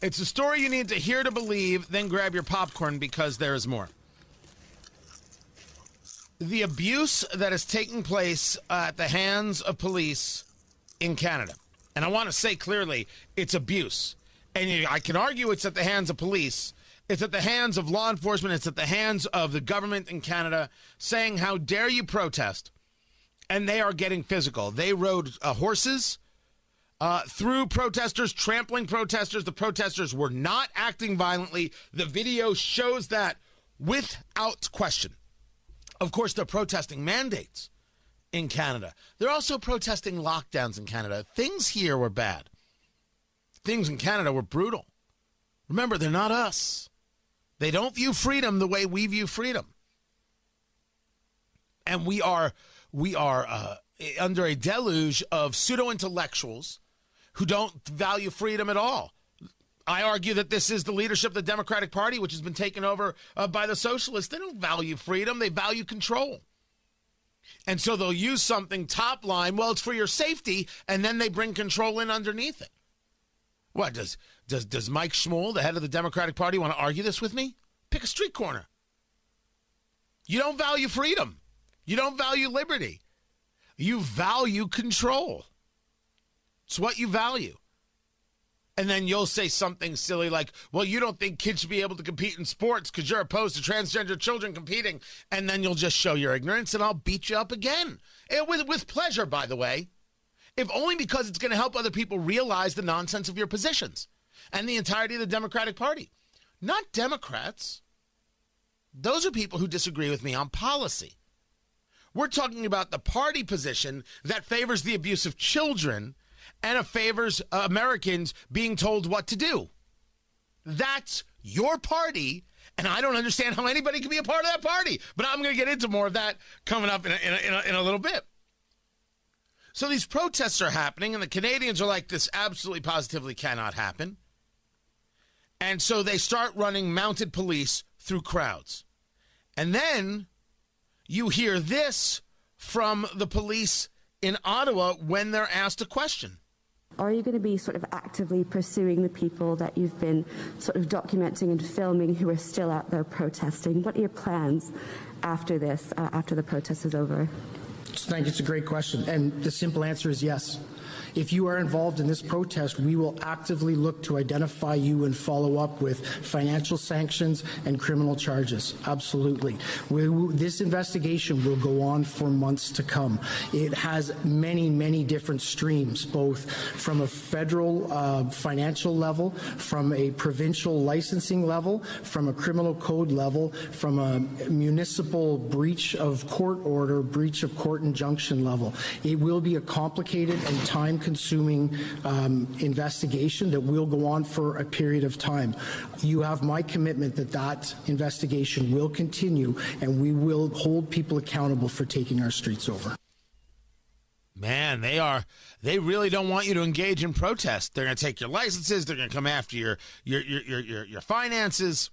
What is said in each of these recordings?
It's a story you need to hear to believe, then grab your popcorn because there is more. The abuse that is taking place at the hands of police in Canada. And I want to say clearly, it's abuse. And I can argue it's at the hands of police. It's at the hands of law enforcement. It's at the hands of the government in Canada saying, How dare you protest? And they are getting physical. They rode uh, horses uh, through protesters, trampling protesters. The protesters were not acting violently. The video shows that without question. Of course, they're protesting mandates in Canada. They're also protesting lockdowns in Canada. Things here were bad. Things in Canada were brutal. Remember, they're not us. They don't view freedom the way we view freedom. And we are we are uh, under a deluge of pseudo intellectuals who don't value freedom at all. I argue that this is the leadership of the Democratic Party, which has been taken over uh, by the socialists. They don't value freedom, they value control. And so they'll use something top line, well, it's for your safety, and then they bring control in underneath it. What does does does Mike Schmuhl, the head of the Democratic Party, want to argue this with me? Pick a street corner. You don't value freedom. You don't value liberty. You value control. It's what you value. And then you'll say something silly like, well, you don't think kids should be able to compete in sports because you're opposed to transgender children competing. And then you'll just show your ignorance and I'll beat you up again. And with, with pleasure, by the way. If only because it's going to help other people realize the nonsense of your positions and the entirety of the Democratic Party. Not Democrats. Those are people who disagree with me on policy. We're talking about the party position that favors the abuse of children and it favors uh, Americans being told what to do. That's your party, and I don't understand how anybody can be a part of that party. But I'm going to get into more of that coming up in a, in, a, in, a, in a little bit. So these protests are happening, and the Canadians are like, this absolutely positively cannot happen. And so they start running mounted police through crowds. And then you hear this from the police in Ottawa when they're asked a question. Are you going to be sort of actively pursuing the people that you've been sort of documenting and filming who are still out there protesting? What are your plans after this, uh, after the protest is over? Thank you. It's a great question. And the simple answer is yes. If you are involved in this protest, we will actively look to identify you and follow up with financial sanctions and criminal charges. Absolutely. We, this investigation will go on for months to come. It has many, many different streams, both from a federal uh, financial level, from a provincial licensing level, from a criminal code level, from a municipal breach of court order, breach of court injunction level. It will be a complicated and time consuming um, investigation that will go on for a period of time. You have my commitment that that investigation will continue and we will hold people accountable for taking our streets over. Man, they are they really don't want you to engage in protest. They're going to take your licenses, they're going to come after your your your your, your finances.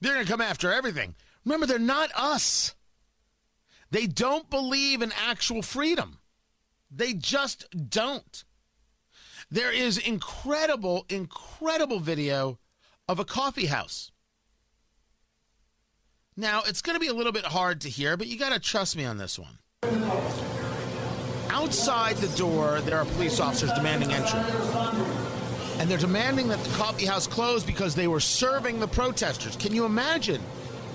They're going to come after everything. Remember, they're not us. They don't believe in actual freedom. They just don't. There is incredible, incredible video of a coffee house. Now, it's going to be a little bit hard to hear, but you got to trust me on this one. Outside the door, there are police officers demanding entry. And they're demanding that the coffee house close because they were serving the protesters. Can you imagine?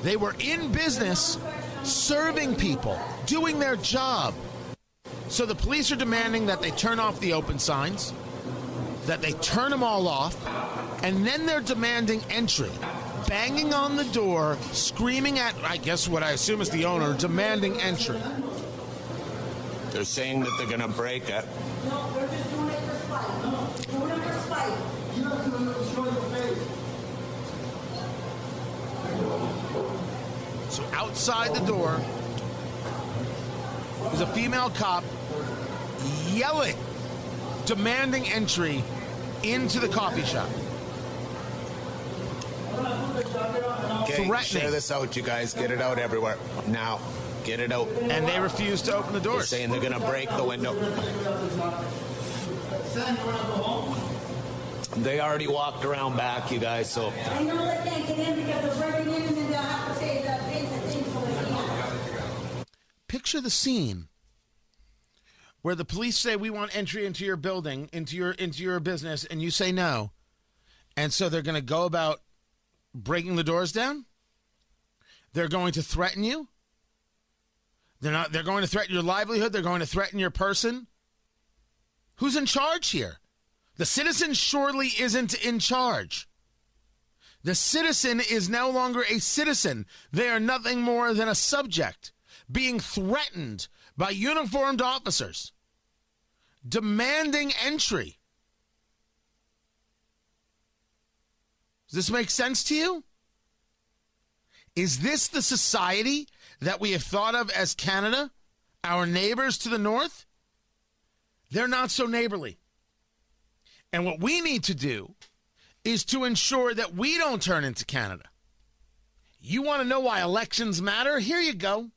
They were in business serving people, doing their job. So the police are demanding that they turn off the open signs, that they turn them all off, and then they're demanding entry, banging on the door, screaming at, I guess what I assume is the owner, demanding entry. They're saying that they're going to break it. So outside the door is a female cop yelling, demanding entry into the coffee shop. Okay, Threatening. share this out, you guys. Get it out everywhere. Now. Get it out. And they refuse to open the They're doors. saying they're going to break the window. They already walked around back, you guys, so. I know they can't get in because they're breaking in and then they'll have to pay the, pay the thing for the can. Picture the scene where the police say we want entry into your building, into your into your business, and you say no. And so they're going to go about breaking the doors down? They're going to threaten you? They're not they're going to threaten your livelihood, they're going to threaten your person? Who's in charge here? The citizen surely isn't in charge. The citizen is no longer a citizen. They are nothing more than a subject being threatened by uniformed officers, demanding entry. Does this make sense to you? Is this the society that we have thought of as Canada, our neighbors to the north? They're not so neighborly. And what we need to do is to ensure that we don't turn into Canada. You want to know why elections matter? Here you go.